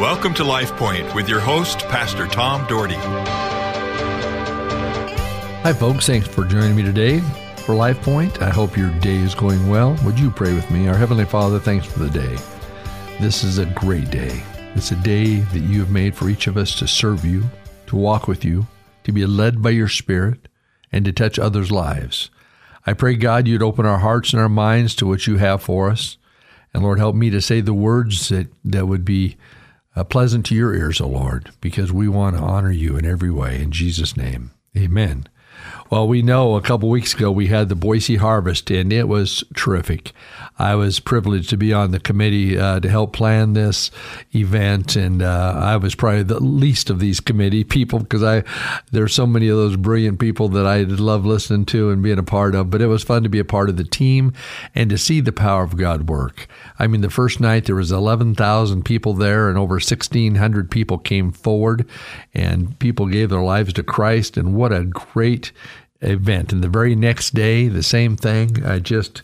Welcome to Life Point with your host, Pastor Tom Dougherty. Hi, folks. Thanks for joining me today for Life Point. I hope your day is going well. Would you pray with me? Our Heavenly Father, thanks for the day. This is a great day. It's a day that you have made for each of us to serve you, to walk with you, to be led by your Spirit, and to touch others' lives. I pray, God, you'd open our hearts and our minds to what you have for us. And Lord, help me to say the words that, that would be uh, pleasant to your ears, O Lord, because we want to honor you in every way. In Jesus' name, amen. Well, we know a couple weeks ago we had the Boise Harvest, and it was terrific. I was privileged to be on the committee uh, to help plan this event, and uh, I was probably the least of these committee people because I there's so many of those brilliant people that I love listening to and being a part of. But it was fun to be a part of the team and to see the power of God work. I mean, the first night there was 11,000 people there, and over 1,600 people came forward, and people gave their lives to Christ. And what a great event! And the very next day, the same thing. I just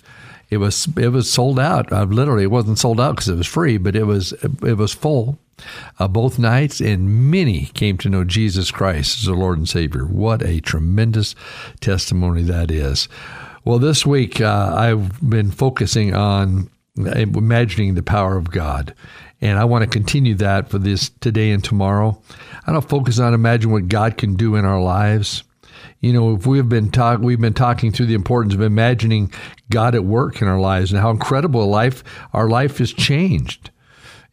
it was it was sold out. Uh, literally, it wasn't sold out because it was free, but it was it was full uh, both nights, and many came to know Jesus Christ as their Lord and Savior. What a tremendous testimony that is! Well, this week uh, I've been focusing on imagining the power of God. And I want to continue that for this today and tomorrow. I don't focus on imagine what God can do in our lives you know, if we've been talk, we've been talking through the importance of imagining God at work in our lives and how incredible life our life has changed.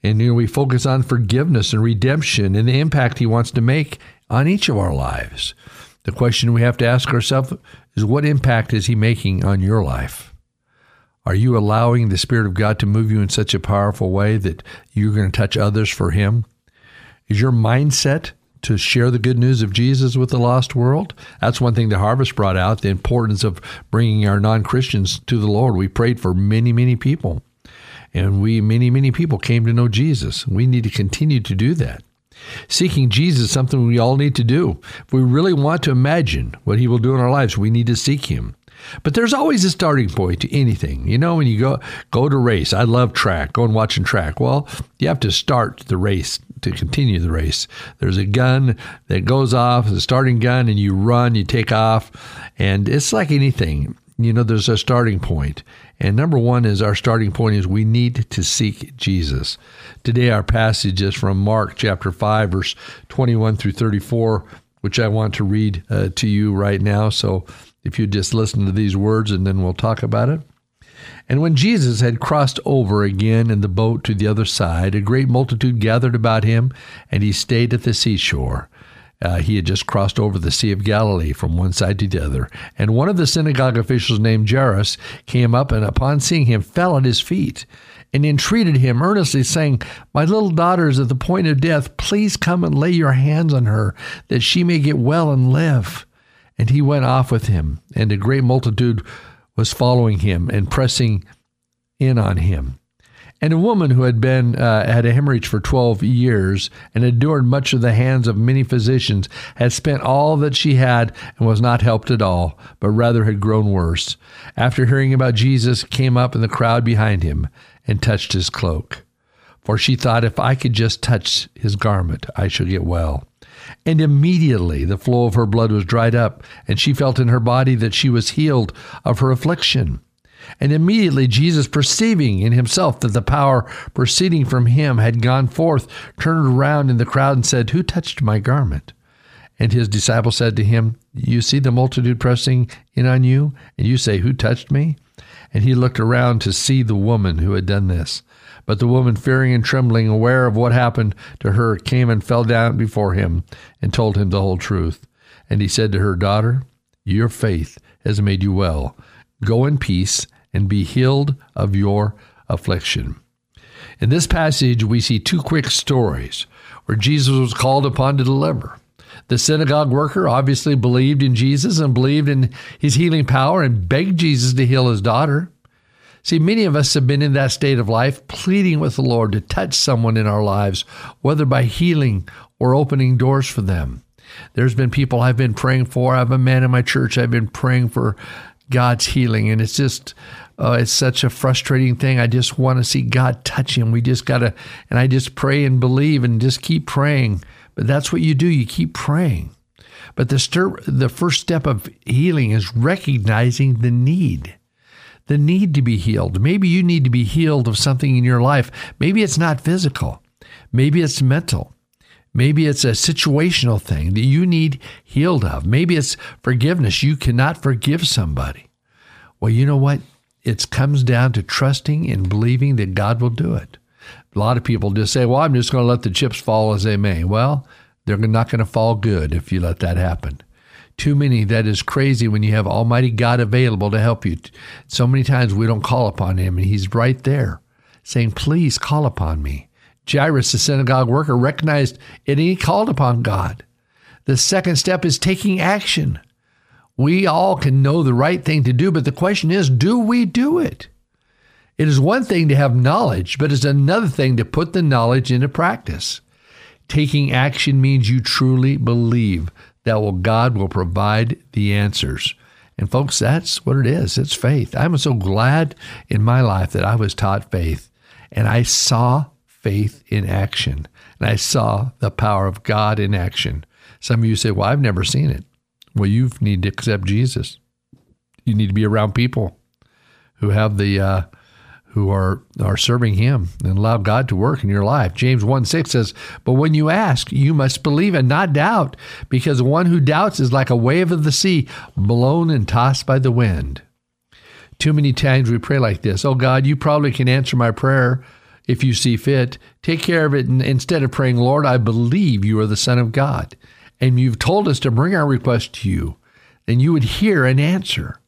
And you know, we focus on forgiveness and redemption and the impact He wants to make on each of our lives. The question we have to ask ourselves is, what impact is He making on your life? Are you allowing the Spirit of God to move you in such a powerful way that you're going to touch others for Him? Is your mindset to share the good news of Jesus with the lost world. That's one thing the harvest brought out the importance of bringing our non Christians to the Lord. We prayed for many, many people, and we, many, many people came to know Jesus. We need to continue to do that. Seeking Jesus is something we all need to do. If we really want to imagine what he will do in our lives, we need to seek him. But there's always a starting point to anything. You know, when you go go to race, I love track, going watching track. Well, you have to start the race to continue the race. There's a gun that goes off, the starting gun, and you run, you take off, and it's like anything. You know, there's a starting point. And number one is our starting point is we need to seek Jesus. Today, our passage is from Mark chapter 5, verse 21 through 34, which I want to read uh, to you right now. So if you just listen to these words and then we'll talk about it. And when Jesus had crossed over again in the boat to the other side, a great multitude gathered about him, and he stayed at the seashore. Uh, he had just crossed over the Sea of Galilee from one side to the other. And one of the synagogue officials named Jairus came up and, upon seeing him, fell at his feet and entreated him earnestly, saying, My little daughter is at the point of death. Please come and lay your hands on her, that she may get well and live. And he went off with him, and a great multitude was following him and pressing in on him. And a woman who had been uh, had a hemorrhage for twelve years and endured much of the hands of many physicians had spent all that she had and was not helped at all, but rather had grown worse. After hearing about Jesus, came up in the crowd behind him and touched his cloak. For she thought, if I could just touch his garment, I shall get well. And immediately the flow of her blood was dried up, and she felt in her body that she was healed of her affliction. And immediately Jesus, perceiving in himself that the power proceeding from him had gone forth, turned around in the crowd and said, Who touched my garment? And his disciples said to him, You see the multitude pressing in on you, and you say, Who touched me? And he looked around to see the woman who had done this. But the woman, fearing and trembling, aware of what happened to her, came and fell down before him and told him the whole truth. And he said to her, Daughter, your faith has made you well. Go in peace and be healed of your affliction. In this passage, we see two quick stories where Jesus was called upon to deliver. The synagogue worker obviously believed in Jesus and believed in his healing power and begged Jesus to heal his daughter. See, many of us have been in that state of life, pleading with the Lord to touch someone in our lives, whether by healing or opening doors for them. There's been people I've been praying for. I have a man in my church I've been praying for God's healing, and it's just oh, it's such a frustrating thing. I just want to see God touch him. We just got to, and I just pray and believe and just keep praying. But that's what you do. You keep praying. But the, stir, the first step of healing is recognizing the need, the need to be healed. Maybe you need to be healed of something in your life. Maybe it's not physical, maybe it's mental. Maybe it's a situational thing that you need healed of. Maybe it's forgiveness. You cannot forgive somebody. Well, you know what? It comes down to trusting and believing that God will do it. A lot of people just say, well, I'm just going to let the chips fall as they may. Well, they're not going to fall good if you let that happen. Too many, that is crazy when you have Almighty God available to help you. So many times we don't call upon Him, and He's right there saying, Please call upon me. Jairus, the synagogue worker, recognized it and he called upon God. The second step is taking action. We all can know the right thing to do, but the question is do we do it? It is one thing to have knowledge, but it's another thing to put the knowledge into practice. Taking action means you truly believe that will God will provide the answers. And folks, that's what it is. It's faith. I'm so glad in my life that I was taught faith and I saw faith in action. And I saw the power of God in action. Some of you say, Well, I've never seen it. Well, you need to accept Jesus. You need to be around people who have the uh, who are are serving him and allow God to work in your life. James 1 6 says, But when you ask, you must believe and not doubt, because one who doubts is like a wave of the sea, blown and tossed by the wind. Too many times we pray like this Oh God, you probably can answer my prayer if you see fit. Take care of it instead of praying, Lord, I believe you are the Son of God, and you've told us to bring our request to you. Then you would hear and answer.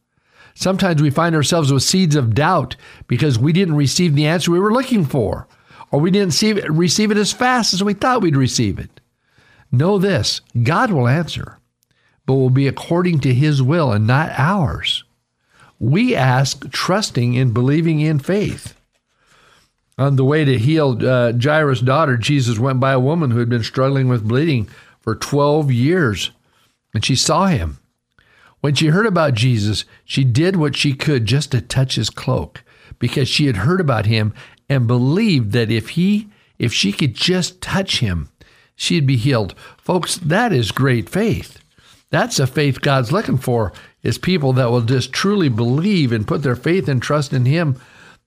Sometimes we find ourselves with seeds of doubt because we didn't receive the answer we were looking for, or we didn't receive it as fast as we thought we'd receive it. Know this God will answer, but will be according to his will and not ours. We ask trusting and believing in faith. On the way to heal uh, Jairus' daughter, Jesus went by a woman who had been struggling with bleeding for 12 years, and she saw him. When she heard about Jesus, she did what she could just to touch his cloak because she had heard about him and believed that if he if she could just touch him, she'd be healed. Folks, that is great faith. That's a faith God's looking for is people that will just truly believe and put their faith and trust in him,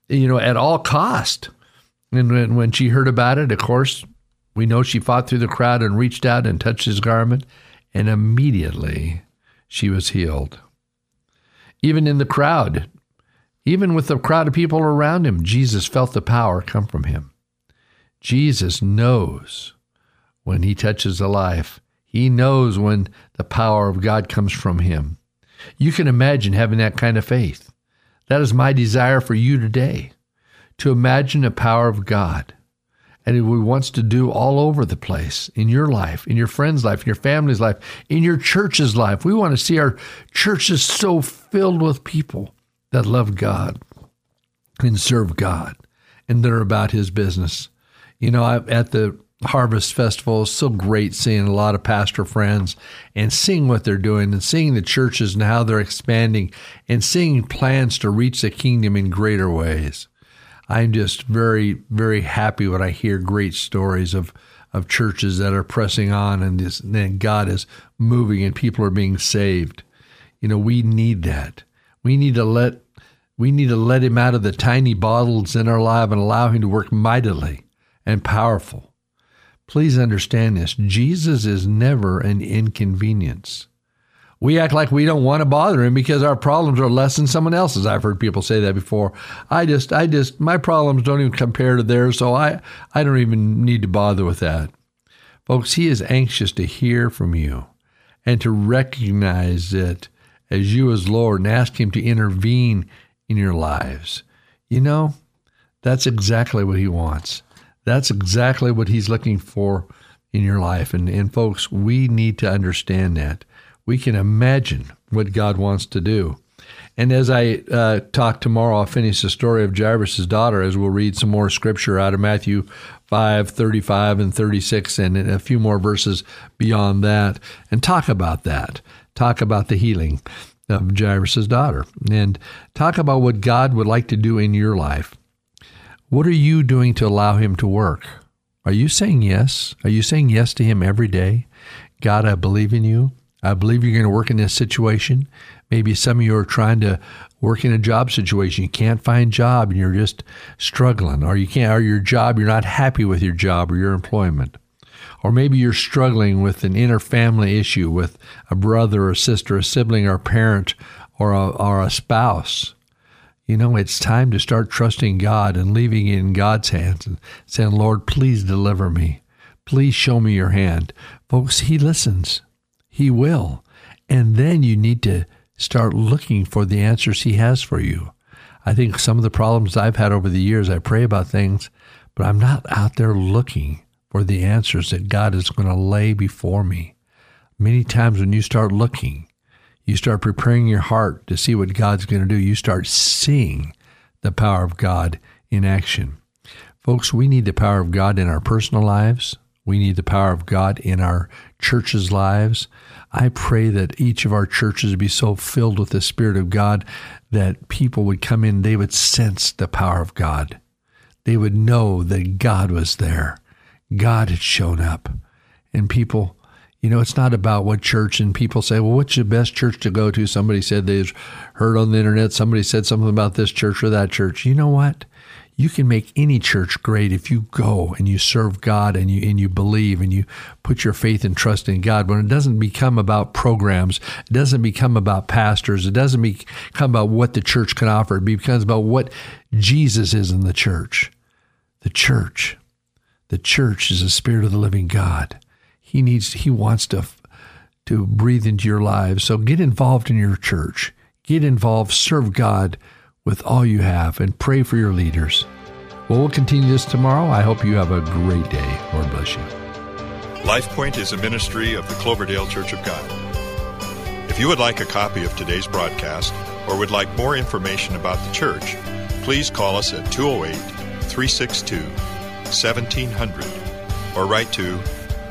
you know, at all cost. And when, when she heard about it, of course, we know she fought through the crowd and reached out and touched his garment, and immediately she was healed. Even in the crowd, even with the crowd of people around him, Jesus felt the power come from him. Jesus knows when he touches a life. He knows when the power of God comes from him. You can imagine having that kind of faith. That is my desire for you today to imagine the power of God. And He wants to do all over the place in your life, in your friend's life, in your family's life, in your church's life. We want to see our churches so filled with people that love God and serve God and that are about His business. You know, I, at the Harvest Festival, it's so great seeing a lot of pastor friends and seeing what they're doing and seeing the churches and how they're expanding and seeing plans to reach the kingdom in greater ways. I'm just very, very happy when I hear great stories of of churches that are pressing on and this, then God is moving and people are being saved. You know, we need that. We need to let we need to let him out of the tiny bottles in our life and allow him to work mightily and powerful. Please understand this. Jesus is never an inconvenience we act like we don't want to bother him because our problems are less than someone else's. I've heard people say that before. I just, I just, my problems don't even compare to theirs, so I, I don't even need to bother with that. Folks, he is anxious to hear from you and to recognize it as you as Lord and ask him to intervene in your lives. You know, that's exactly what he wants. That's exactly what he's looking for in your life. And, and folks, we need to understand that we can imagine what God wants to do. And as I uh, talk tomorrow, I'll finish the story of Jairus' daughter as we'll read some more scripture out of Matthew 5, 35 and 36, and a few more verses beyond that, and talk about that. Talk about the healing. of Jairus' daughter. And talk about what God would like to do in your life. What are you doing to allow Him to work? Are you saying yes? Are you saying yes to Him every day? God, I believe in you. I believe you're going to work in this situation. Maybe some of you are trying to work in a job situation. You can't find a job and you're just struggling, or you can't, or your job, you're not happy with your job or your employment. Or maybe you're struggling with an inner family issue with a brother or sister, a sibling or a parent or a, or a spouse. You know, it's time to start trusting God and leaving it in God's hands and saying, Lord, please deliver me. Please show me your hand. Folks, He listens. He will. And then you need to start looking for the answers He has for you. I think some of the problems I've had over the years, I pray about things, but I'm not out there looking for the answers that God is going to lay before me. Many times when you start looking, you start preparing your heart to see what God's going to do, you start seeing the power of God in action. Folks, we need the power of God in our personal lives. We need the power of God in our churches' lives. I pray that each of our churches be so filled with the Spirit of God that people would come in, they would sense the power of God. They would know that God was there. God had shown up. And people, you know, it's not about what church, and people say, well, what's the best church to go to? Somebody said they've heard on the internet, somebody said something about this church or that church. You know what? You can make any church great if you go and you serve God and you and you believe and you put your faith and trust in God. When it doesn't become about programs, it doesn't become about pastors, it doesn't become about what the church can offer. It becomes about what Jesus is in the church. The church. The church is the spirit of the living God. He needs he wants to to breathe into your lives. So get involved in your church. Get involved, serve God with all you have and pray for your leaders. Well, we'll continue this tomorrow. I hope you have a great day. Lord bless you. LifePoint is a ministry of the Cloverdale Church of God. If you would like a copy of today's broadcast or would like more information about the church, please call us at 208 362 1700 or write to